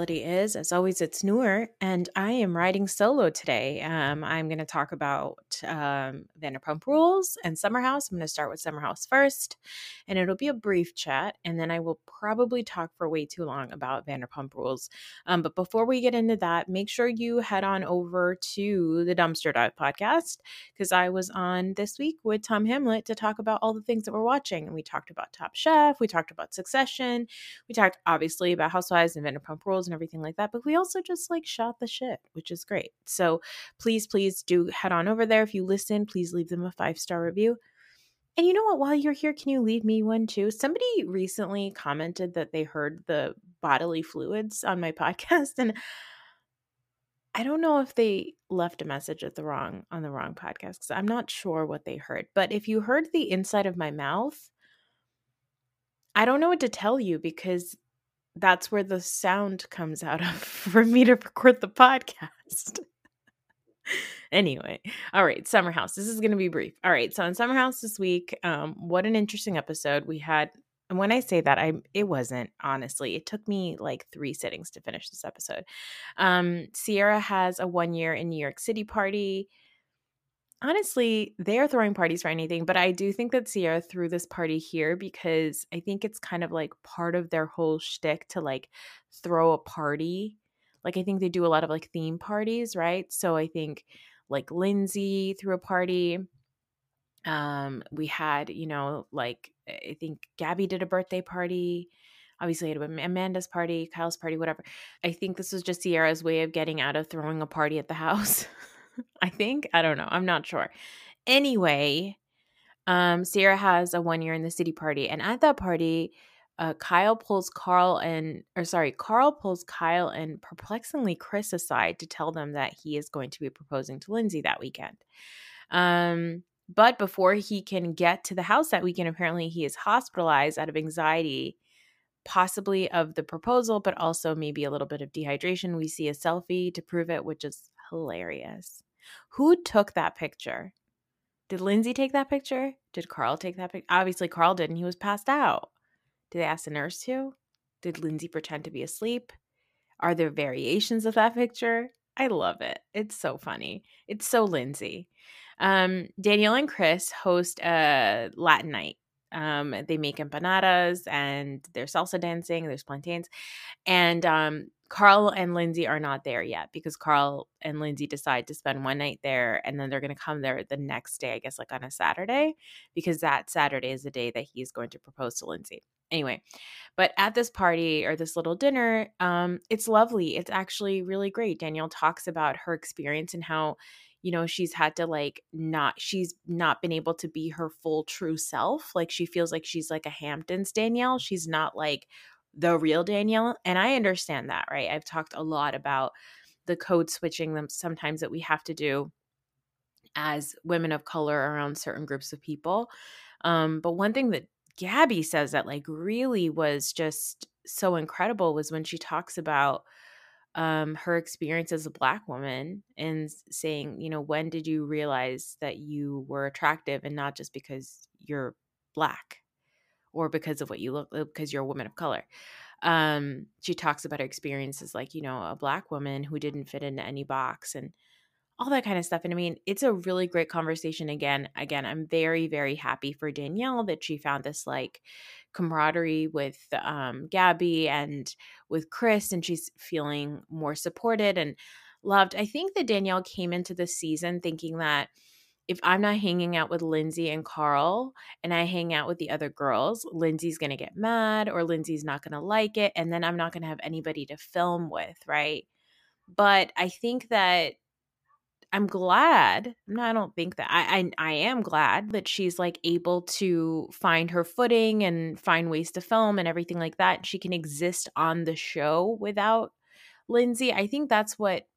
Reality Is. As always, it's Noor, and I am riding solo today. Um, I'm going to talk about um, Vanderpump Rules and Summer House. I'm going to start with Summer House first, and it'll be a brief chat, and then I will probably talk for way too long about Vanderpump Rules. Um, but before we get into that, make sure you head on over to the Dumpster Dive podcast because I was on this week with Tom Hamlet to talk about all the things that we're watching, and we talked about Top Chef, we talked about Succession we talked obviously about housewives and Vanderpump Rules and everything like that, but we also just like shot the shit, which is great. So please, please do head on over there. If you listen, please leave them a five star review. And you know what? While you're here, can you leave me one too? Somebody recently commented that they heard the bodily fluids on my podcast, and I don't know if they left a message at the wrong on the wrong podcast because I'm not sure what they heard. But if you heard the inside of my mouth, I don't know what to tell you because that's where the sound comes out of for me to record the podcast. anyway, all right, Summer House. This is going to be brief. All right, so in Summer House this week, um, what an interesting episode we had. And when I say that, I it wasn't honestly. It took me like three sittings to finish this episode. Um, Ciara has a one year in New York City party honestly, they're throwing parties for anything, but I do think that Ciara threw this party here because I think it's kind of like part of their whole shtick to like throw a party. Like I think they do a lot of like theme parties, right? So I think like Lindsay threw a party. Um, we had, you know, like I think Gabby did a birthday party. Obviously, Amanda's party, Kyle's party, whatever. I think this was just Ciara's way of getting out of throwing a party at the house. I think. I don't know. I'm not sure. Anyway, um, Ciara has a one year in the city party, and at that party, uh, Kyle pulls Carl and, or sorry, Carl pulls Kyle and perplexingly Chris aside to tell them that he is going to be proposing to Lindsay that weekend. Um, but before he can get to the house that weekend, apparently he is hospitalized out of anxiety, possibly of the proposal, but also maybe a little bit of dehydration. We see a selfie to prove it, which is hilarious. Who took that picture? Did Lindsay take that picture? Did Carl take that picture? Obviously, Carl didn't. He was passed out. Did they ask the nurse to? Did Lindsay pretend to be asleep? Are there variations of that picture? I love it. It's so funny. It's so Lindsay. Um, Danielle and Chris host a Latin night. Um, they make empanadas and they're salsa dancing. There's plantains, and um, Carl and Lindsay are not there yet because Carl and Lindsay decide to spend one night there and then they're going to come there the next day, I guess, like on a Saturday, because that Saturday is the day that he's going to propose to Lindsay. Anyway, but at this party or this little dinner, um, it's lovely. It's actually really great. Danielle talks about her experience and how, you know, she's had to like not, she's not been able to be her full true self. Like she feels like she's like a Hamptons Danielle. She's not like the real Danielle. And I understand that, right? I've talked a lot about the code switching them sometimes that we have to do as women of color around certain groups of people. Um, but one thing that Gabby says that like really was just so incredible was when she talks about um, her experience as a black woman and saying, you know, when did you realize that you were attractive and not just because you're black? Or because of what you look uh, because you're a woman of color. Um she talks about her experiences like you know a black woman who didn't fit into any box and all that kind of stuff and i mean it's a really great conversation again again i'm very very happy for danielle that she found this like camaraderie with um gabby and with chris and she's feeling more supported and loved. I think that danielle came into the season thinking that if I'm not hanging out with Lindsay and Carl and I hang out with the other girls, Lindsay's going to get mad or Lindsay's not going to like it. And then I'm not going to have anybody to film with, right? But I think that I'm glad. No, I don't think that I, I I am glad that she's like able to find her footing and find ways to film and everything like that. She can exist on the show without Lindsay. I think that's what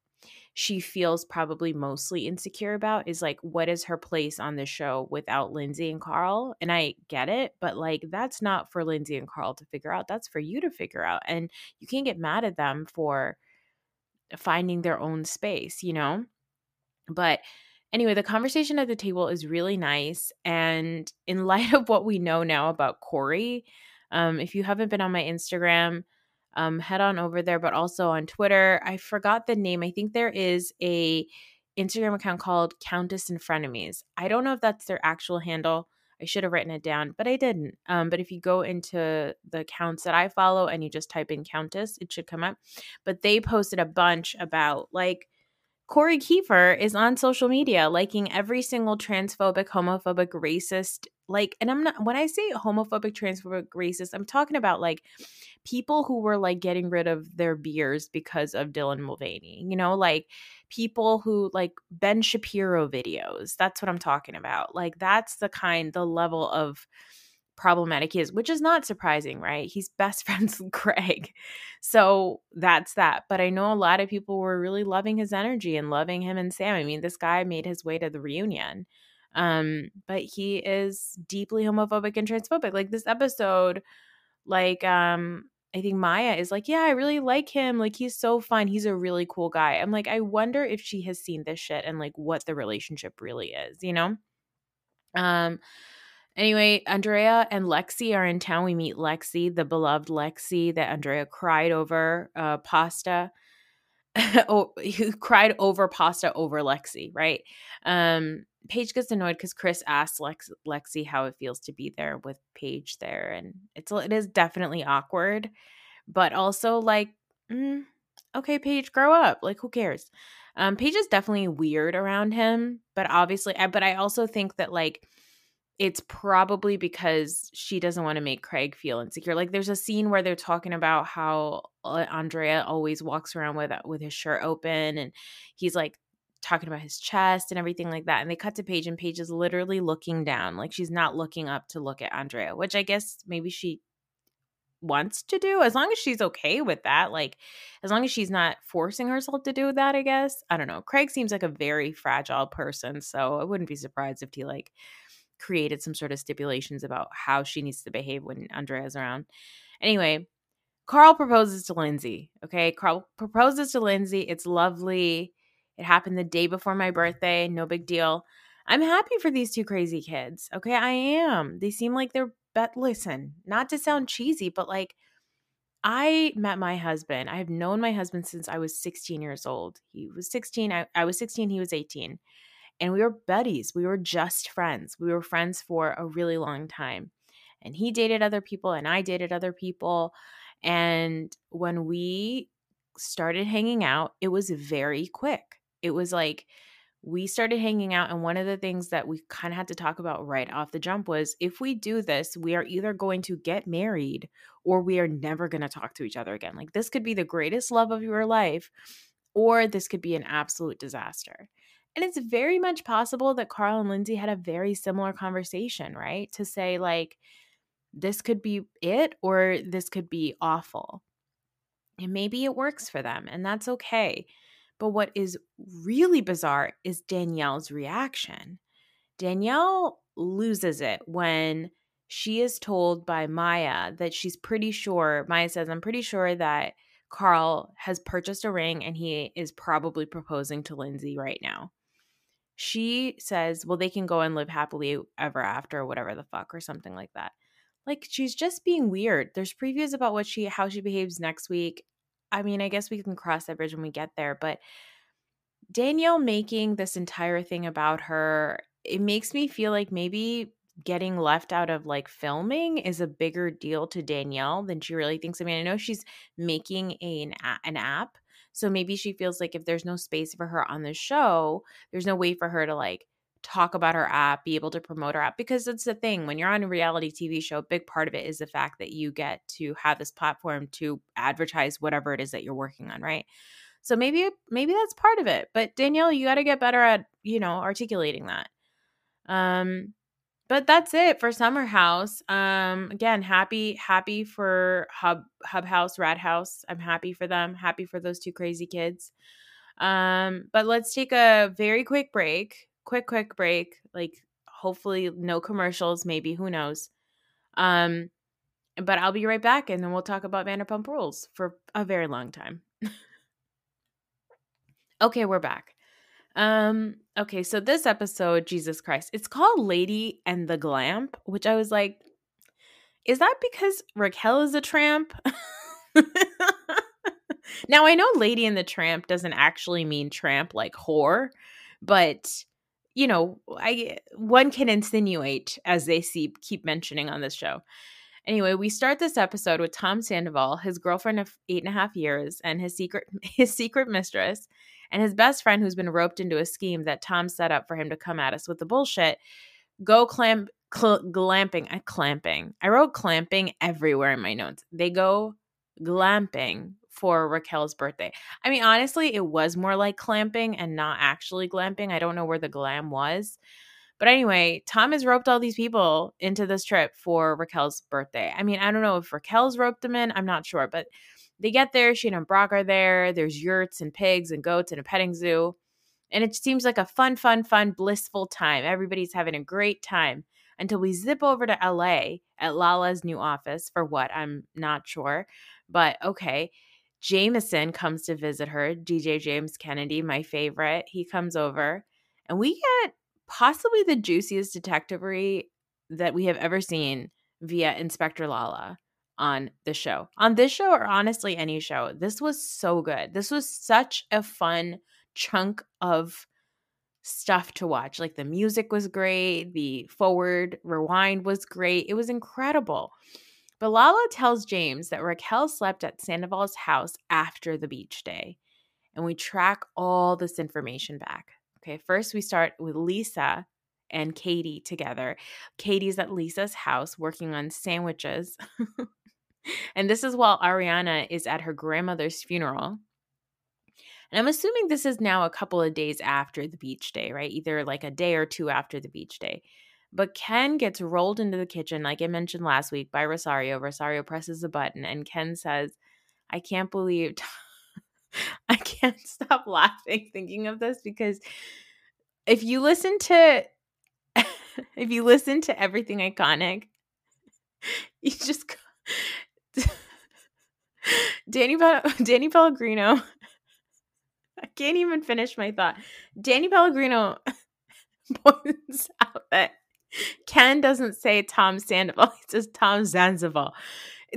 she feels probably mostly insecure about is like what is her place on the show without Lindsay and Carl? And I get it, but like that's not for Lindsay and Carl to figure out. That's for you to figure out. And you can't get mad at them for finding their own space, you know? But anyway, the conversation at the table is really nice. And in light of what we know now about Corey, Um, if you haven't been on my Instagram, um, head on over there, but also on Twitter. I forgot the name. I think there is a Instagram account called Countess and Frenemies. I don't know if that's their actual handle. I should have written it down, but I didn't. Um, but if you go into the accounts that I follow and you just type in Countess, it should come up. But they posted a bunch about like Corey Kiefer is on social media liking every single transphobic, homophobic, racist, like, and I'm not, when I say homophobic, transphobic, racist, I'm talking about like people who were like getting rid of their beers because of Dylan Mulvaney, you know, like people who like Ben Shapiro videos. That's what I'm talking about. Like, that's the kind, the level of, problematic he is, which is not surprising, right? He's best friends with Craig. So that's that. But I know a lot of people were really loving his energy and loving him and Sam. I mean, this guy made his way to the reunion. Um, but he is deeply homophobic and transphobic. Like this episode, like um I think Mya is like, yeah, I really like him. Like he's so fun. He's a really cool guy. I'm like, I wonder if she has seen this shit and like what the relationship really is, you know? Um Anyway, Andrea and Lexi are in town. We meet Lexi, the beloved Lexi that Andrea cried over uh, pasta. oh, who cried over pasta over Lexi, right? Um, Paige gets annoyed because Chris asks Lex- Lexi how it feels to be there with Paige there, and it's it is definitely awkward, but also like, mm, okay, Paige, grow up. Like, who cares? Um, Paige is definitely weird around him, but obviously, I, but I also think that like it's probably because she doesn't want to make Craig feel insecure. Like there's a scene where they're talking about how uh, Andrea always walks around with uh, with his shirt open and he's like talking about his chest and everything like that. And they cut to Paige and Paige is literally looking down. Like she's not looking up to look at Andrea, which I guess maybe she wants to do as long as she's okay with that like as long as she's not forcing herself to do that i guess i don't know craig seems like a very fragile person so i wouldn't be surprised if he like created some sort of stipulations about how she needs to behave when Andrea's around. Anyway, Carl proposes to Lindsay. Okay. Carl proposes to Lindsay. It's lovely. It happened the day before my birthday. No big deal. I'm happy for these two crazy kids. Okay. I am. They seem like they're, but listen, not to sound cheesy, but like, I met my husband. I have known my husband since I was 16 years old. He was 16. I, I was 16. He was 18 and we were buddies. We were just friends. We were friends for a really long time. And he dated other people, and I dated other people. And when we started hanging out, it was very quick. It was like we started hanging out. And one of the things that we kind of had to talk about right off the jump was if we do this, we are either going to get married or we are never going to talk to each other again. Like this could be the greatest love of your life, or this could be an absolute disaster. And it's very much possible that Carl and Lindsay had a very similar conversation, right? To say, like, this could be it or this could be awful. And maybe it works for them, and that's okay. But what is really bizarre is Danielle's reaction. Danielle loses it when she is told by Mya that she's pretty sure, Mya says, I'm pretty sure that Carl has purchased a ring and he is probably proposing to Lindsay right now she says, well, they can go and live happily ever after, or whatever the fuck, or something like that. Like she's just being weird. There's previews about what she how she behaves next week. I mean, I guess we can cross that bridge when we get there, but Danielle making this entire thing about her, it makes me feel like maybe getting left out of like filming is a bigger deal to Danielle than she really thinks. I mean, I know she's making a, an, an app so maybe she feels like if there's no space for her on the show, there's no way for her to like talk about her app, be able to promote her app. Because it's the thing when you're on a reality TV show, a big part of it is the fact that you get to have this platform to advertise whatever it is that you're working on, right? So maybe maybe that's part of it. But Danielle, you got to get better at, you know, articulating that. Um but that's it for Summer House. Um, again, happy, happy for Hub Hub House, Rad House. I'm happy for them. Happy for those two crazy kids. Um, but let's take a very quick break. Quick, quick break. Like hopefully no commercials, maybe, who knows. Um, but I'll be right back and then we'll talk about Vanderpump Rules for a very long time. okay, we're back. Um, okay, so this episode, Jesus Christ, it's called Lady and the Glamp, which I was like, Is that because Raquel is a tramp? now I know lady and the tramp doesn't actually mean tramp like whore, but you know, I one can insinuate as they see keep mentioning on this show. Anyway, we start this episode with Tom Sandoval, his girlfriend of eight and a half years, and his secret his secret mistress, and his best friend who's been roped into a scheme that Tom set up for him to come at us with the bullshit. Go clamp cl- glamping. I clamping. I wrote clamping everywhere in my notes. They go glamping for Raquel's birthday. I mean, honestly, it was more like clamping and not actually glamping. I don't know where the glam was. But anyway, Tom has roped all these people into this trip for Raquel's birthday. I mean, I don't know if Raquel's roped them in. I'm not sure. But they get there. She and Brock are there. There's yurts and pigs and goats and a petting zoo. And it seems like a fun, fun, fun, blissful time. Everybody's having a great time until we zip over to LA at Lala's new office for what? I'm not sure. But okay. Jameson comes to visit her, DJ James Kennedy, my favorite. He comes over and we get possibly the juiciest detectivery that we have ever seen via Inspector Lala on the show. On this show, or honestly, any show, this was so good. This was such a fun chunk of stuff to watch. Like the music was great, the forward rewind was great. It was incredible. But Lala tells James that Raquel slept at Sandoval's house after the beach day. And we track all this information back. Okay, first we start with Lisa and Katie together. Katie's at Lisa's house working on sandwiches. and this is while Ariana is at her grandmother's funeral. And I'm assuming this is now a couple of days after the beach day, right? Either like a day or two after the beach day. But Ken gets rolled into the kitchen, like I mentioned last week, by Rosario. Rosario presses a button, and Ken says, I can't believe, I can't stop laughing thinking of this because if you listen to, if you listen to everything iconic, you just, Danny, Danny Pellegrino I can't even finish my thought. Danny Pellegrino points out that Ken doesn't say Tom Sandoval; he says Tom Zanzibar.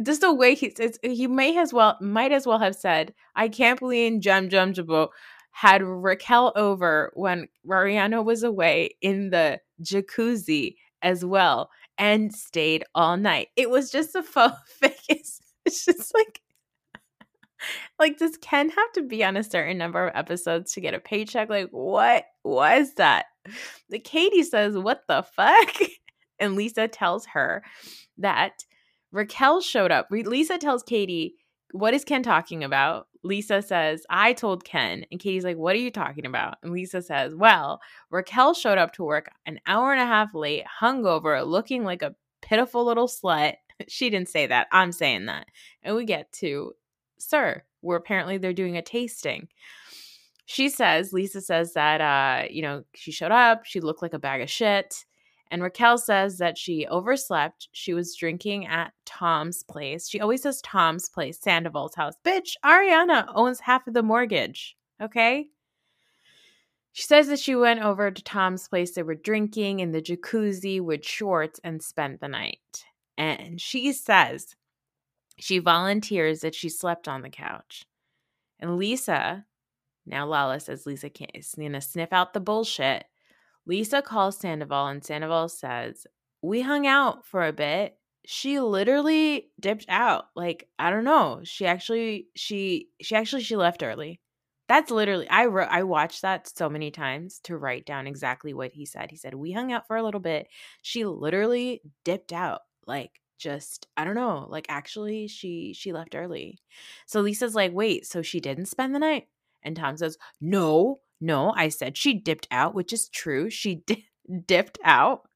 Just the way he says, he may as well might as well have said, "I can't believe Jam Jam Jabo had Raquel over when Mariano was away in the jacuzzi as well and stayed all night." It was just a faux it's just like like, does Ken have to be on a certain number of episodes to get a paycheck? Like, what was that? The Katie says, What the fuck? And Lisa tells her that Raquel showed up. Lisa tells Katie, What is Ken talking about? Lisa says, I told Ken. And Katie's like, What are you talking about? And Lisa says, Well, Raquel showed up to work an hour and a half late, hungover, looking like a pitiful little slut. She didn't say that. I'm saying that. And we get to SUR, where apparently they're doing a tasting. She says, Lisa says that, uh, you know, she showed up, she looked like a bag of shit. And Raquel says that she overslept. She was drinking at Tom's place. She always says Tom's place, Sandoval's house. Bitch, Ariana owns half of the mortgage. Okay? She says that she went over to Tom's place. They were drinking in the jacuzzi with Schwartz and spent the night. And she says she volunteers that she slept on the couch. And Lisa, now Lala says Lisa can't, going to sniff out the bullshit. Lisa calls Sandoval and Sandoval says, We hung out for a bit. She literally dipped out. Like, I don't know. She actually, she, she actually, she left early. That's literally, I wrote, I watched that so many times to write down exactly what he said. He said, We hung out for a little bit. She literally dipped out. Like, just i don't know like actually she she left early. So lisa's like wait so she didn't spend the night? And tom says no no i said she dipped out which is true she di- dipped out.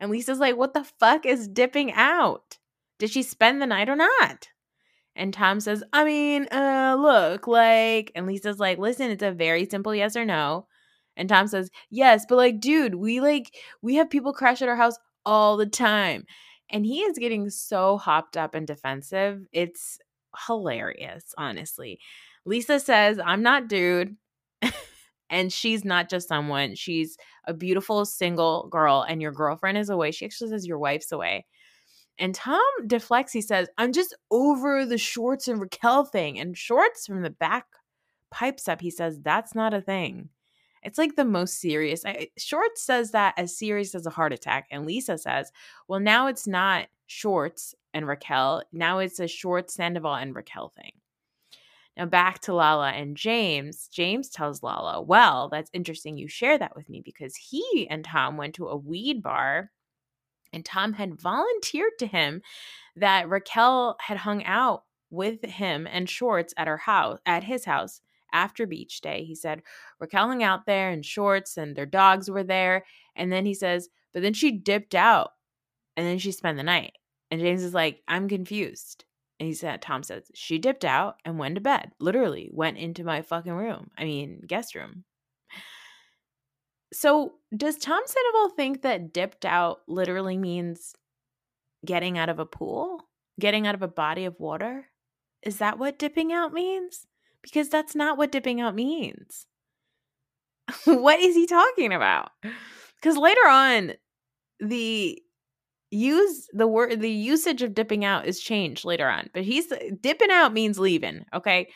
And lisa's like what the fuck is dipping out? Did she spend the night or not? And tom says i mean uh look like and lisa's like listen it's a very simple yes or no. And tom says yes but like dude we like we have people crash at our house all the time and he is getting so hopped up and defensive. It's hilarious, honestly. Lisa says, I'm not dude. and she's not just someone, she's a beautiful single girl, and your girlfriend is away. She actually says your wife's away. And Tom deflects. He says, I'm just over the Schwartz and Raquel thing. And Schwartz from the back pipes up. He says, That's not a thing. It's like the most serious. I, Schwartz says that as serious as a heart attack. And Lisa says, Well, now it's not Schwartz and Raquel. Now it's a Schwartz, Sandoval, and Raquel thing. Now back to Lala and James. James tells Lala, Well, that's interesting you share that with me because he and Tom went to a weed bar and Tom had volunteered to him that Raquel had hung out with him and Schwartz at her house at his house after beach day. He said Raquel hung out there in shorts and their dogs were there. And then he says, but then she dipped out and then she spent the night. And James is like, I'm confused. And he said, Tom says, she dipped out and went to bed. Literally went into my fucking room. I mean, guest room. So, does Tom Sandoval think that dipped out literally means getting out of a pool? Getting out of a body of water? Is that what dipping out means? Because that's not what dipping out means. what is he talking about? Because later on, the use the word the usage of dipping out is changed later on, but he's dipping out means leaving. Okay.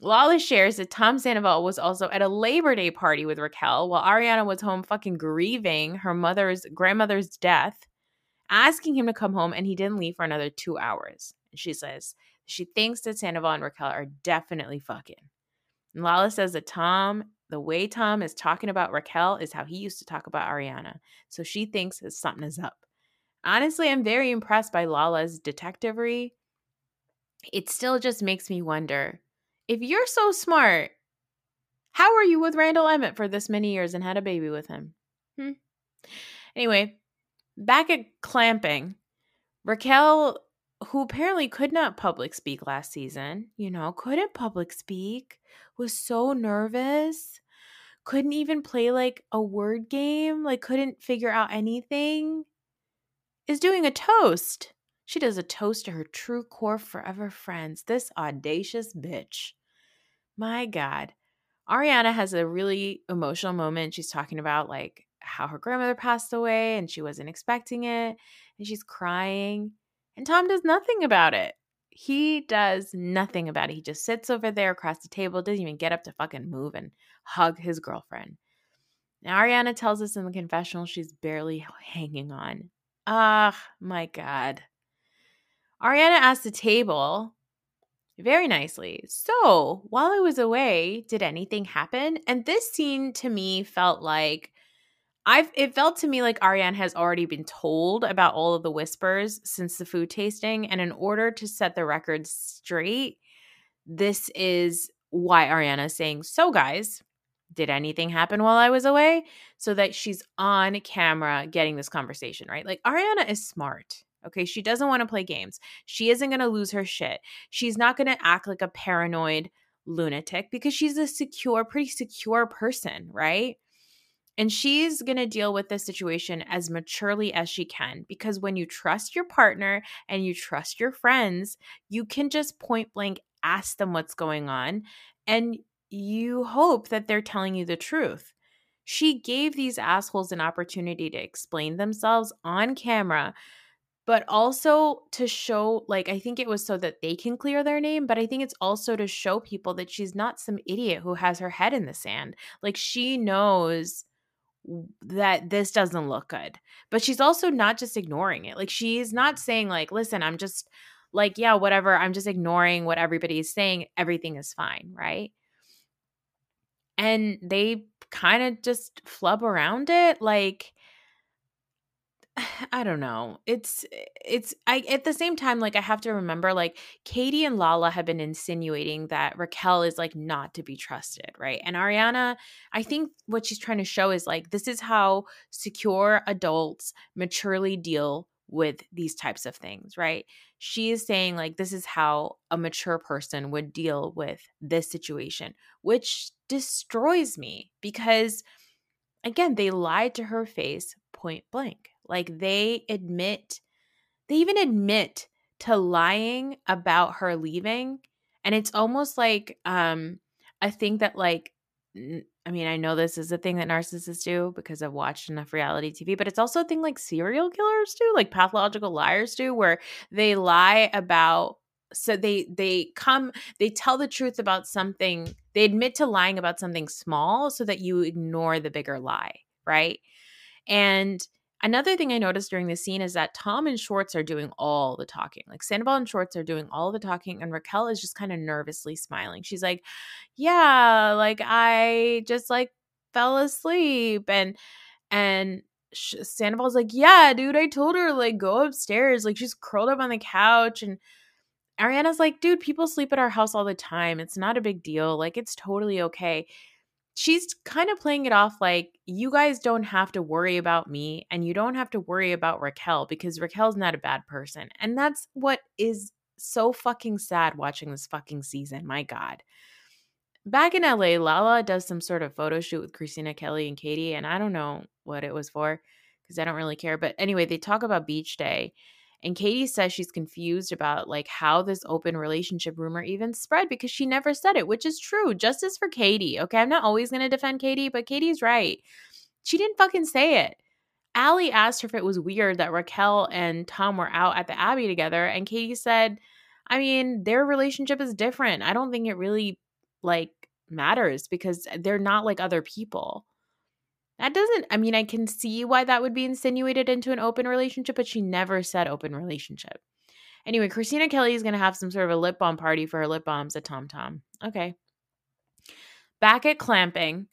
Lala shares that Tom Sandoval was also at a Labor Day party with Raquel while Ariana was home fucking grieving her mother's grandmother's death, asking him to come home, and he didn't leave for another two hours. And she says she thinks that Sandoval and Raquel are definitely fucking. And Lala says that Tom, the way Tom is talking about Raquel is how he used to talk about Ariana. So she thinks that something is up. Honestly, I'm very impressed by Lala's detectivery. It still just makes me wonder if you're so smart, how are you with Randall Emmett for this many years and had a baby with him? Hmm. Anyway, back at clamping, Raquel, who apparently could not public speak last season, you know, couldn't public speak, was so nervous, couldn't even play like a word game, like couldn't figure out anything, is doing a toast. She does a toast to her true core forever friends. This audacious bitch. My God. Ariana has a really emotional moment. She's talking about like how her grandmother passed away and she wasn't expecting it. And she's crying. And Tom does nothing about it. He does nothing about it. He just sits over there across the table, doesn't even get up to fucking move and hug his girlfriend. Now, Ariana tells us in the confessional she's barely hanging on. Ah, my God. Ariana asked the table very nicely. So, while I was away, did anything happen? And this scene to me felt like I've it felt to me like Ariana has already been told about all of the whispers since the food tasting. And in order to set the record straight, this is why Ariana is saying, So, guys, did anything happen while I was away? So that she's on camera getting this conversation, right? Like Ariana is smart. Okay. She doesn't want to play games. She isn't going to lose her shit. She's not going to act like a paranoid lunatic because she's a secure, pretty secure person, right? And she's going to deal with this situation as maturely as she can because when you trust your partner and you trust your friends, you can just point blank ask them what's going on and you hope that they're telling you the truth. She gave these assholes an opportunity to explain themselves on camera but also to show like i think it was so that they can clear their name but i think it's also to show people that she's not some idiot who has her head in the sand like she knows that this doesn't look good but she's also not just ignoring it like she's not saying like listen i'm just like yeah whatever i'm just ignoring what everybody is saying everything is fine right? And they kind of just flub around it like I don't know. It's it's I at the same time like I have to remember like Katie and Lala have been insinuating that Raquel is like not to be trusted, right? And Ariana, I think what she's trying to show is like this is how secure adults maturely deal with these types of things, right? She is saying like this is how a mature person would deal with this situation, which destroys me because again, they lied to her face point blank like they admit, they even admit to lying about her leaving. And it's almost like um I think that like I mean, I know this is a thing that narcissists do because I've watched enough reality TV, but it's also a thing like serial killers do, like pathological liars do, where they lie about so they they come they tell the truth about something they admit to lying about something small so that you ignore the bigger lie right and another thing i noticed during the scene is that tom and schwartz are doing all the talking like sandoval and schwartz are doing all the talking and raquel is just kind of nervously smiling she's like yeah like i just like fell asleep and and sandoval's like yeah dude i told her like go upstairs like she's curled up on the couch and Ariana's like, dude, people sleep at our house all the time. It's not a big deal. Like, it's totally okay. She's kind of playing it off like, you guys don't have to worry about me and you don't have to worry about Raquel because Raquel's not a bad person. And that's what is so fucking sad watching this fucking season. My God. Back in LA, Lala does some sort of photo shoot with Kristina Kelly and Katie, and I don't know what it was for because I don't really care. But anyway, they talk about beach day and Katie says she's confused about like how this open relationship rumor even spread because she never said it, which is true. Justice for Katie. Okay, I'm not always going to defend Katie, but Katie's right. She didn't fucking say it. Allie asked her if it was weird that Raquel and Tom were out at the Abbey together, and Katie said, "I mean, their relationship is different. I don't think it really like matters because they're not like other people." That doesn't, I mean, I can see why that would be insinuated into an open relationship, but she never said open relationship. Anyway, Kristina Kelly is going to have some sort of a lip balm party for her lip balms at Tom Tom. Okay. Back at clamping,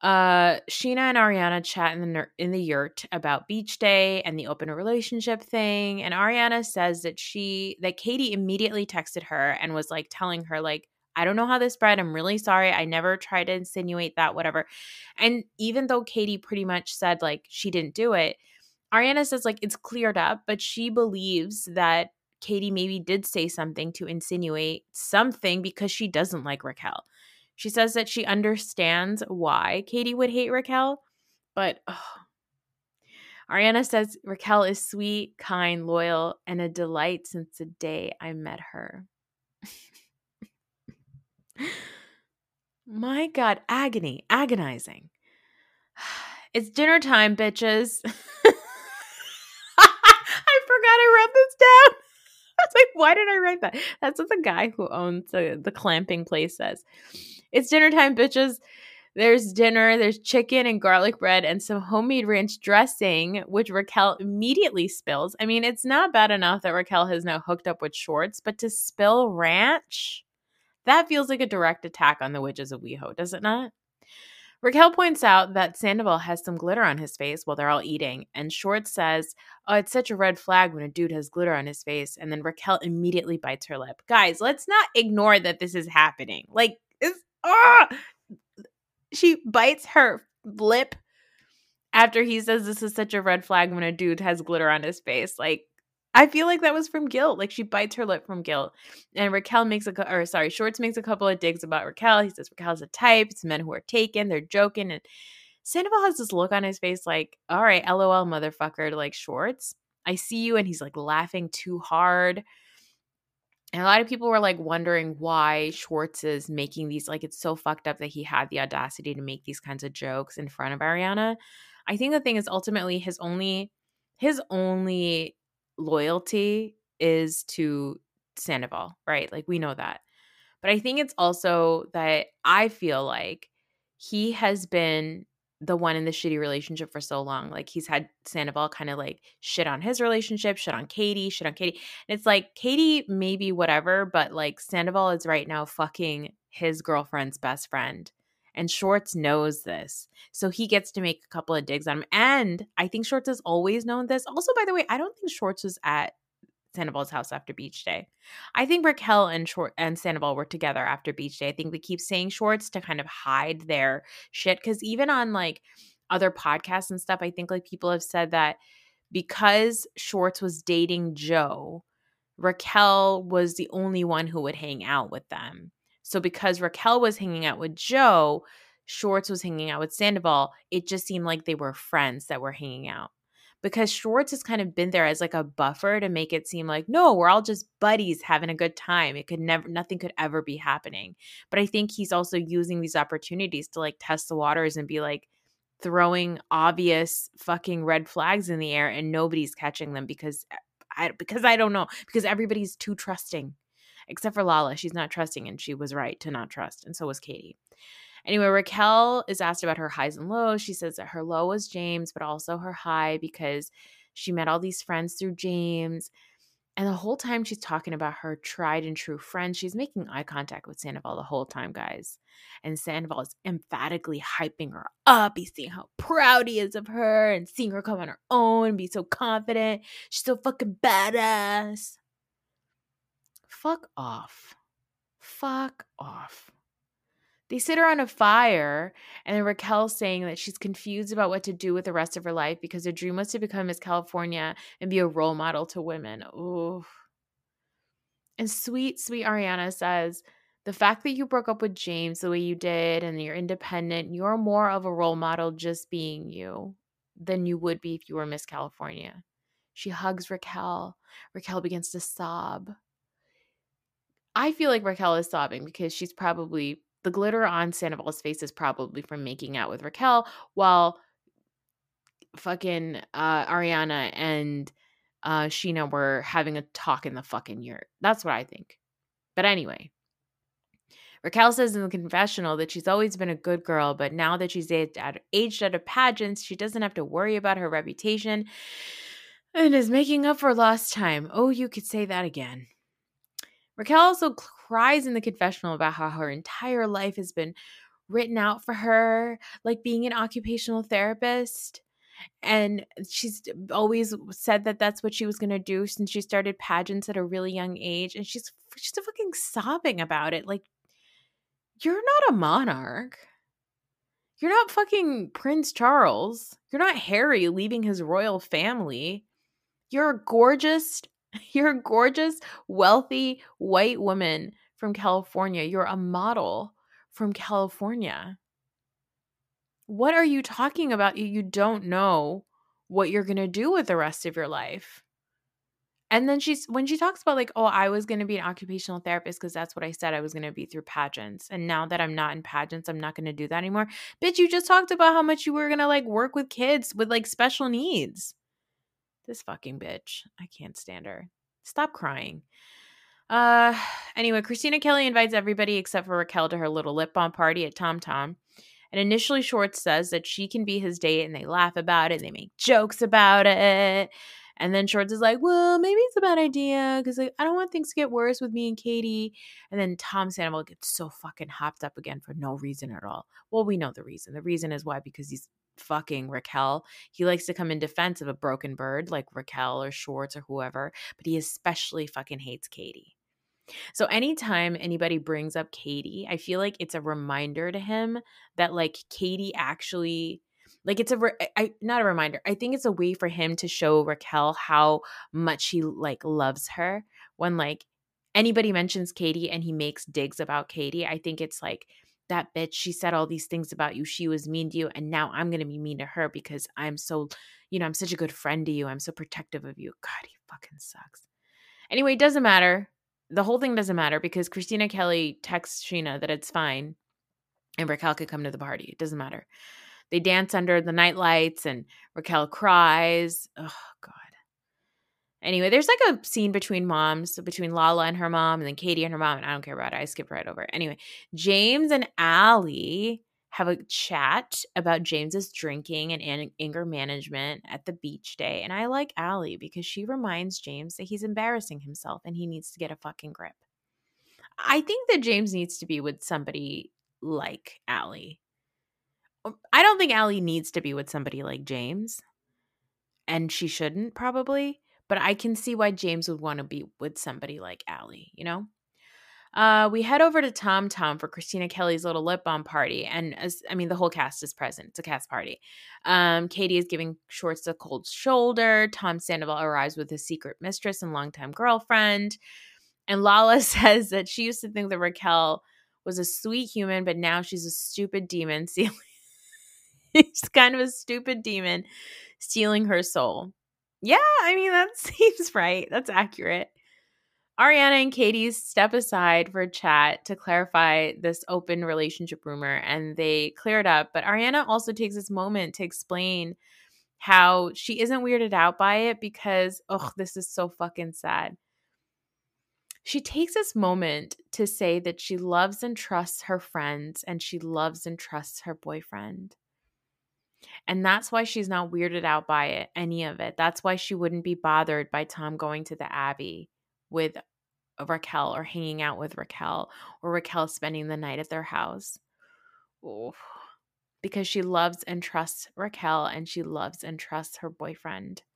uh, Scheana and Ariana chat in the in the yurt about beach day and the open relationship thing. And Ariana says that she that Katie immediately texted her and was like telling her like I don't know how this spread. I'm really sorry. I never tried to insinuate that, whatever. And even though Katie pretty much said like she didn't do it, Ariana says like it's cleared up, but she believes that Katie maybe did say something to insinuate something because she doesn't like Raquel. She says that she understands why Katie would hate Raquel, but. Ariana says Raquel is sweet, kind, loyal, and a delight since the day I met her. My God, agony, agonizing. It's dinner time, bitches. I forgot I wrote this down. I was like, why did I write that? That's what the guy who owns the, the clamping place says. It's dinner time, bitches. There's dinner, there's chicken and garlic bread and some homemade ranch dressing, which Raquel immediately spills. I mean, it's not bad enough that Raquel has now hooked up with Schwartz, but to spill ranch? That feels like a direct attack on the witches of WeHo, does it not? Raquel points out that Sandoval has some glitter on his face while they're all eating, and Schwartz says, Oh, it's such a red flag when a dude has glitter on his face. And then Raquel immediately bites her lip. Guys, let's not ignore that this is happening. Like, it's, ah! She bites her lip after he says this is such a red flag when a dude has glitter on his face. Like, I feel like that was from guilt. Like she bites her lip from guilt. And Raquel makes a, or sorry, Schwartz makes a couple of digs about Raquel. He says Raquel's a type. It's men who are taken. They're joking. And Sandoval has this look on his face like, all right, LOL, motherfucker, to like Schwartz. I see you. And he's like laughing too hard. And a lot of people were like wondering why Schwartz is making these, like, it's so fucked up that he had the audacity to make these kinds of jokes in front of Ariana. I think the thing is ultimately his only, his only loyalty is to Sandoval, right? Like we know that. But I think it's also that I feel like he has been the one in the shitty relationship for so long. Like he's had Sandoval kind of like shit on his relationship, shit on Katie, shit on Katie. And it's like Katie maybe whatever, but like Sandoval is right now fucking his girlfriend's best friend. And Schwartz knows this. So he gets to make a couple of digs on him. And I think Schwartz has always known this. Also, by the way, I don't think Schwartz was at Sandoval's house after beach day. I think Raquel and Schwartz and Sandoval were together after beach day. I think they keep saying Schwartz to kind of hide their shit. Cause even on like other podcasts and stuff, I think like people have said that because Schwartz was dating Joe, Raquel was the only one who would hang out with them. So because Raquel was hanging out with Joe, Schwartz was hanging out with Sandoval, it just seemed like they were friends that were hanging out. because Schwartz has kind of been there as like a buffer to make it seem like no, we're all just buddies having a good time. It could never nothing could ever be happening. But I think he's also using these opportunities to like test the waters and be like throwing obvious fucking red flags in the air and nobody's catching them because eh, I because I don't know because everybody's too trusting except for Lala. She's not trusting and she was right to not trust and so was Katie. Anyway, Raquel is asked about her highs and lows. She says that her low was James, but also her high because she met all these friends through James. And the whole time she's talking about her tried and true friends, she's making eye contact with Sandoval the whole time, guys. And Sandoval is emphatically hyping her up. He's seeing how proud he is of her and seeing her come on her own and be so confident. She's so fucking badass. Fuck off. Fuck off. They sit on a fire, and Raquel's saying that she's confused about what to do with the rest of her life because her dream was to become Miss California and be a role model to women. Ooh. And sweet, sweet Ariana says, the fact that you broke up with James the way you did and you're independent, you're more of a role model just being you than you would be if you were Miss California. She hugs Raquel. Raquel begins to sob. I feel like Raquel is sobbing because she's probably the glitter on Sandoval's face is probably from making out with Raquel, while fucking uh, Ariana and uh, Scheana were having a talk in the fucking yurt. That's what I think. But anyway, Raquel says in the confessional that she's always been a good girl, but now that she's aged out, aged out of pageants, she doesn't have to worry about her reputation and is making up for lost time. Oh, you could say that again. Raquel also cries in the confessional about how her entire life has been written out for her, like being an occupational therapist. And she's always said that that's what she was going to do since she started pageants at a really young age. And she's she's fucking sobbing about it. Like, you're not a monarch. You're not fucking Prince Charles. You're not Harry leaving his royal family. You're a gorgeous You're a gorgeous, wealthy white woman from California. You're a model from California. What are you talking about? You don't know what you're going to do with the rest of your life. And then she's when she talks about like, oh, I was going to be an occupational therapist because that's what I said I was going to be through pageants. And now that I'm not in pageants, I'm not going to do that anymore. Bitch, you just talked about how much you were going to like work with kids with like special needs. This fucking bitch. I can't stand her. Stop crying. Uh anyway, Kristina Kelly invites everybody except for Raquel to her little lip balm party at Tom Tom. And initially Schwartz says that she can be his date and they laugh about it, they make jokes about it. And then Schwartz is like, well, maybe it's a bad idea because like, I don't want things to get worse with me and Katie. And then Tom Sandoval gets so fucking hopped up again for no reason at all. Well, we know the reason. The reason is why because he's fucking Raquel. He likes to come in defense of a broken bird like Raquel or Schwartz or whoever, but he especially fucking hates Katie. So anytime anybody brings up Katie, I feel like it's a reminder to him that like Katie actually like it's a re- I not a reminder. I think it's a way for him to show Raquel how much he like loves her when like anybody mentions Katie and he makes digs about Katie. I think it's like that bitch, she said all these things about you. She was mean to you. And now I'm going to be mean to her because I'm so, you know, I'm such a good friend to you. I'm so protective of you. God, he fucking sucks. Anyway, it doesn't matter. The whole thing doesn't matter because Kristina Kelly texts Scheana that it's fine and Raquel could come to the party. It doesn't matter. They dance under the night lights and Raquel cries. Oh, God. Anyway, there's like a scene between moms, between Lala and her mom, and then Katie and her mom, and I don't care about it. I skipped right over it. Anyway, James and Allie have a chat about James's drinking and anger management at the beach day. And I like Allie because she reminds James that he's embarrassing himself and he needs to get a fucking grip. I think that James needs to be with somebody like Allie. Um, I don't think Allie needs to be with somebody like James. And she shouldn't probably but I can see why James would want to be with somebody like Allie, you know? Uh, we head over to Tom Tom for Kristina Kelly's little lip balm party. And as I mean, the whole cast is present. It's a cast party. Um, Katie is giving Schwartz a cold shoulder. Tom Sandoval arrives with his secret mistress and longtime girlfriend. And Lala says that she used to think that Raquel was a sweet human, but now she's a stupid demon. See, she's kind of a stupid demon stealing her soul. Yeah, I mean, that seems right. That's accurate. Ariana and Katie step aside for a chat to clarify this open relationship rumor and they clear it up. But Ariana also takes this moment to explain how she isn't weirded out by it because, oh, this is so fucking sad. She takes this moment to say that she loves and trusts her friends and she loves and trusts her boyfriend. And that's why she's not weirded out by it, any of it. That's why she wouldn't be bothered by Tom going to the Abbey with Raquel or hanging out with Raquel or Raquel spending the night at their house. Oof. Because she loves and trusts Raquel and she loves and trusts her boyfriend.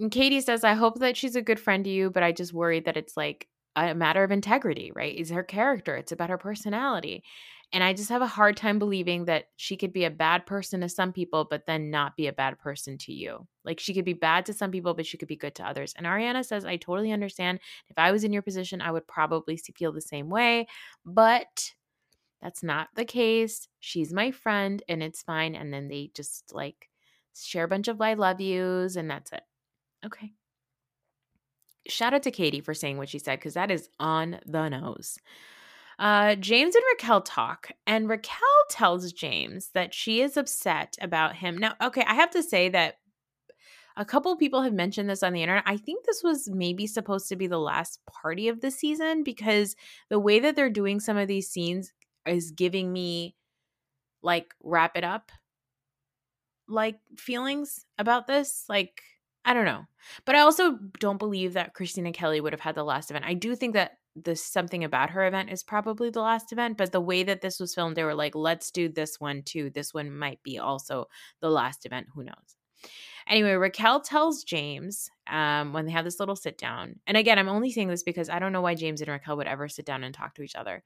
And Katie says, I hope that she's a good friend to you, but I just worry that it's like a matter of integrity, right? Is her character, it's about her personality. And I just have a hard time believing that she could be a bad person to some people, but then not be a bad person to you. Like she could be bad to some people, but she could be good to others. And Ariana says, I totally understand. If I was in your position, I would probably feel the same way, but that's not the case. She's my friend and it's fine. And then they just like share a bunch of I love yous and that's it. Okay. Shout out to Katie for saying what she said because that is on the nose. Uh, James and Raquel talk, and Raquel tells James that she is upset about him. Now, okay, I have to say that a couple people have mentioned this on the internet. I think this was maybe supposed to be the last party of the season because the way that they're doing some of these scenes is giving me like wrap it up like feelings about this. Like, I don't know. But I also don't believe that Kristina Kelly would have had the last event. I do think that the something about her event is probably the last event, but the way that this was filmed, they were like, let's do this one too. This one might be also the last event. Who knows? Anyway, Raquel tells James um, when they have this little sit down, and again, I'm only saying this because I don't know why James and Raquel would ever sit down and talk to each other.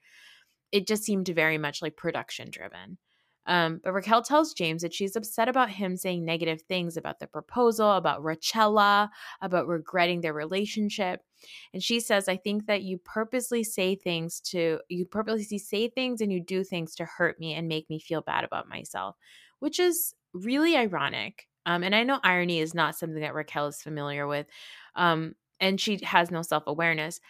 It just seemed very much like production driven. Um, but Raquel tells James that she's upset about him saying negative things about the proposal, about Rachella, about regretting their relationship. And she says, I think that you purposely say things to, you purposely say things and you do things to hurt me and make me feel bad about myself, which is really ironic. Um, and I know irony is not something that Raquel is familiar with. Um, and she has no self awareness.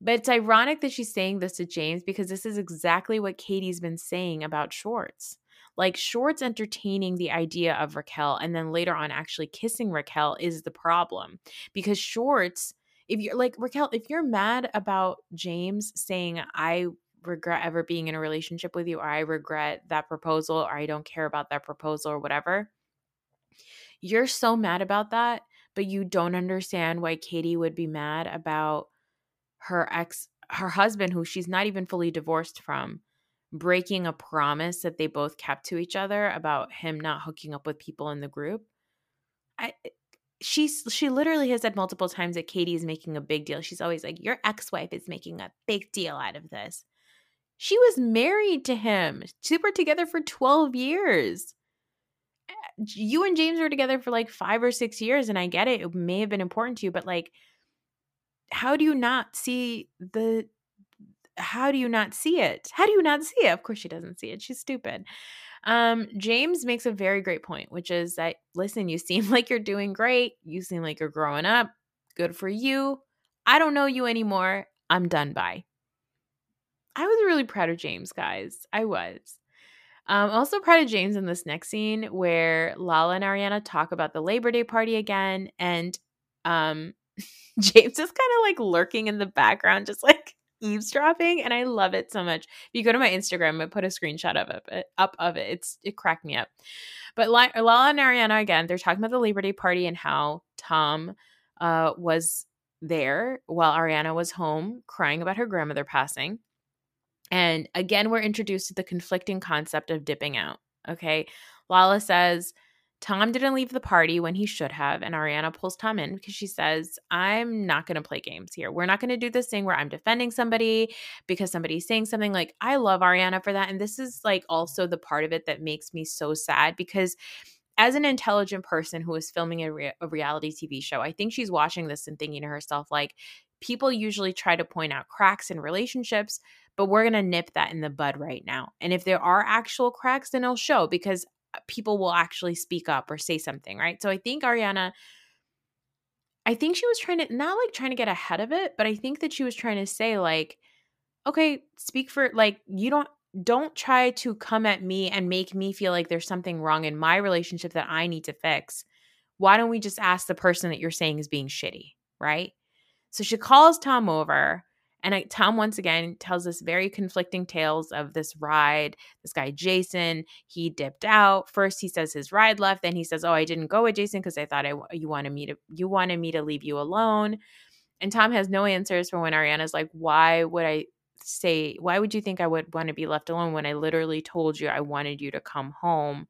But it's ironic that she's saying this to James because this is exactly what Katie's been saying about Schwartz. Like Schwartz entertaining the idea of Raquel and then later on actually kissing Raquel is the problem because Schwartz, if you're like Raquel, if you're mad about James saying, I regret ever being in a relationship with you, or I regret that proposal, or I don't care about that proposal, or whatever, you're so mad about that, but you don't understand why Katie would be mad about her ex, her husband, who she's not even fully divorced from, breaking a promise that they both kept to each other about him not hooking up with people in the group. I she's she literally has said multiple times that Katie is making a big deal. She's always like, Your ex-wife is making a big deal out of this. She was married to him. They were together for 12 years. Eh, you and James were together for like five or six years, and I get it. It may have been important to you, but like, how do you not see the how do you not see it? How do you not see it? Of course she doesn't see it. She's stupid. Um, James makes a very great point, which is that listen, you seem like you're doing great. You seem like you're growing up. Good for you. I don't know you anymore. I'm done by. I was really proud of James, guys. I was. Um, also proud of James in this next scene where Lala and Ariana talk about the Labor Day party again, and um, James is kind of like lurking in the background, just like eavesdropping and I love it so much. If you go to my Instagram, I put a screenshot of it up of it. It's it cracked me up. But Lala and Ariana again, they're talking about the Labor Day party and how Tom uh, was there while Ariana was home crying about her grandmother passing. And again, we're introduced to the conflicting concept of dipping out. Okay. Lala says, Tom didn't leave the party when he should have, and Ariana pulls Tom in because she says, I'm not going to play games here. We're not going to do this thing where I'm defending somebody because somebody's saying something like, I love Ariana for that. And this is like also the part of it that makes me so sad because as an intelligent person who is filming a, re- a reality TV show, I think she's watching this and thinking to herself, like, people usually try to point out cracks in relationships, but we're going to nip that in the bud right now. And if there are actual cracks, then it'll show because Uh, people will actually speak up or say something, right? So I think Ariana I think she was trying to not like trying to get ahead of it, but I think that she was trying to say like okay, speak for like you don't don't try to come at me and make me feel like there's something wrong in my relationship that I need to fix. Why don't we just ask the person that you're saying is being shitty, right? So she calls Tom over and I, Tom once again tells us very conflicting tales of this ride. This guy Jason, he dipped out. First, he says his ride left. Then he says, "Oh, I didn't go with Jason because I thought I you wanted me to you wanted me to leave you alone." And Tom has no answers for when Ariana's like, "Why would I say? Why would you think I would want to be left alone when I literally told you I wanted you to come home?"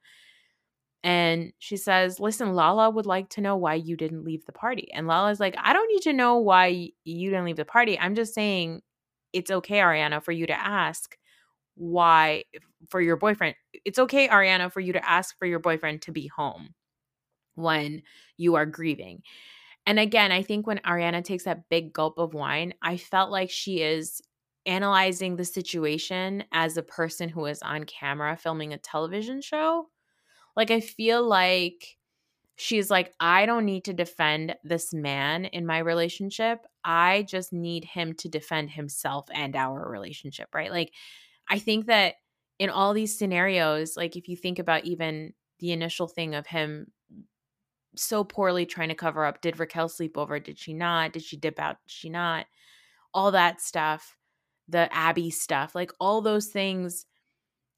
And she says, Listen, Lala would like to know why you didn't leave the party. And Lala's like, I don't need to know why you didn't leave the party. I'm just saying it's okay, Ariana, for you to ask why for your boyfriend. It's okay, Ariana, for you to ask for your boyfriend to be home when you are grieving. And again, I think when Ariana takes that big gulp of wine, I felt like she is analyzing the situation as a person who is on camera filming a television show like, I feel like she's like, I don't need to defend this man in my relationship. I just need him to defend himself and our relationship, right? Like, I think that in all these scenarios, like, if you think about even the initial thing of him so poorly trying to cover up did Raquel sleep over? Did she not? Did she dip out? Did she not? All that stuff, the Abbey stuff, like all those things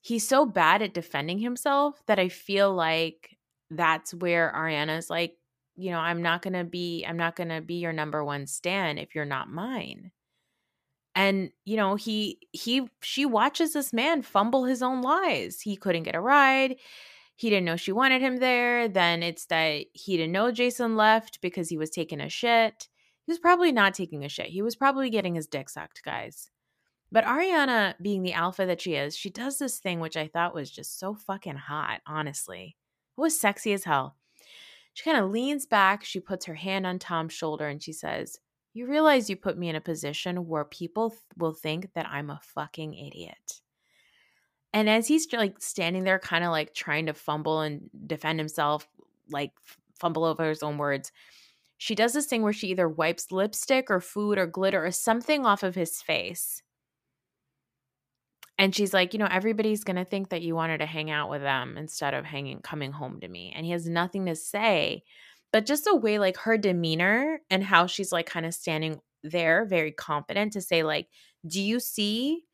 he's so bad at defending himself that I feel like that's where Ariana's like, you know, I'm not going to be I'm not going to be your number one stan if you're not mine. And you know, he he she watches this man fumble his own lies. He couldn't get a ride. He didn't know she wanted him there. Then it's that he didn't know Jason left because he was taking a shit. He was probably not taking a shit. He was probably getting his dick sucked, guys. But Ariana, being the alpha that she is, she does this thing which I thought was just so fucking hot, honestly. It was sexy as hell. She kind of leans back, she puts her hand on Tom's shoulder, and she says, You realize you put me in a position where people th- will think that I'm a fucking idiot. And as he's like standing there, kind of like trying to fumble and defend himself, like fumble over his own words, she does this thing where she either wipes lipstick or food or glitter or something off of his face and she's like, you know, everybody's going to think that you wanted to hang out with them instead of hanging coming home to me. And he has nothing to say. But just the way like her demeanor and how she's like kind of standing there very confident to say like, "Do you see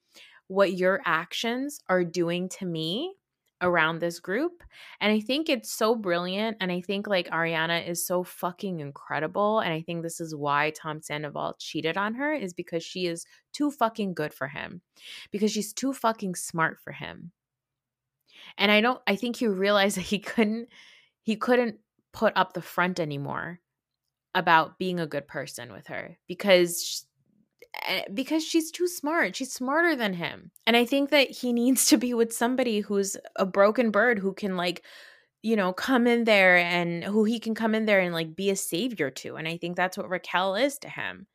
what your actions are doing to me?" Around this group. And I think it's so brilliant. And I think like Ariana is so fucking incredible. And I think this is why Tom Sandoval cheated on her, is because she is too fucking good for him, because she's too fucking smart for him. And I don't, I think he realized that he couldn't, he couldn't put up the front anymore about being a good person with her because because she's too smart. She's smarter than him. And I think that he needs to be with somebody who's a broken bird who can like you know come in there and who he can come in there and like be a savior to. And I think that's what Raquel is to him.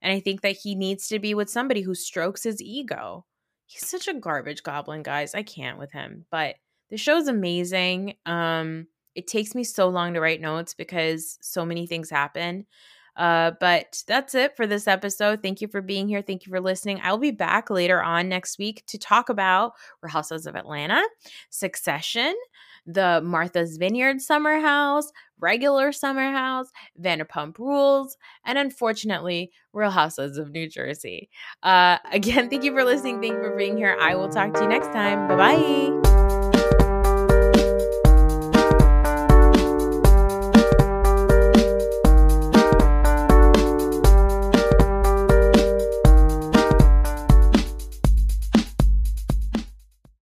And I think that he needs to be with somebody who strokes his ego. He's such a garbage goblin, guys. I can't with him. But the show's amazing. Um it takes me so long to write notes because so many things happen. Uh, but that's it for this episode. Thank you for being here. Thank you for listening. I'll be back later on next week to talk about Real Housewives of Atlanta, Succession, the Martha's Vineyard Summer House, regular Summer House, Vanderpump Rules, and unfortunately, Real Housewives of New Jersey. Uh, again, thank you for listening. Thank you for being here. I will talk to you next time. Bye bye.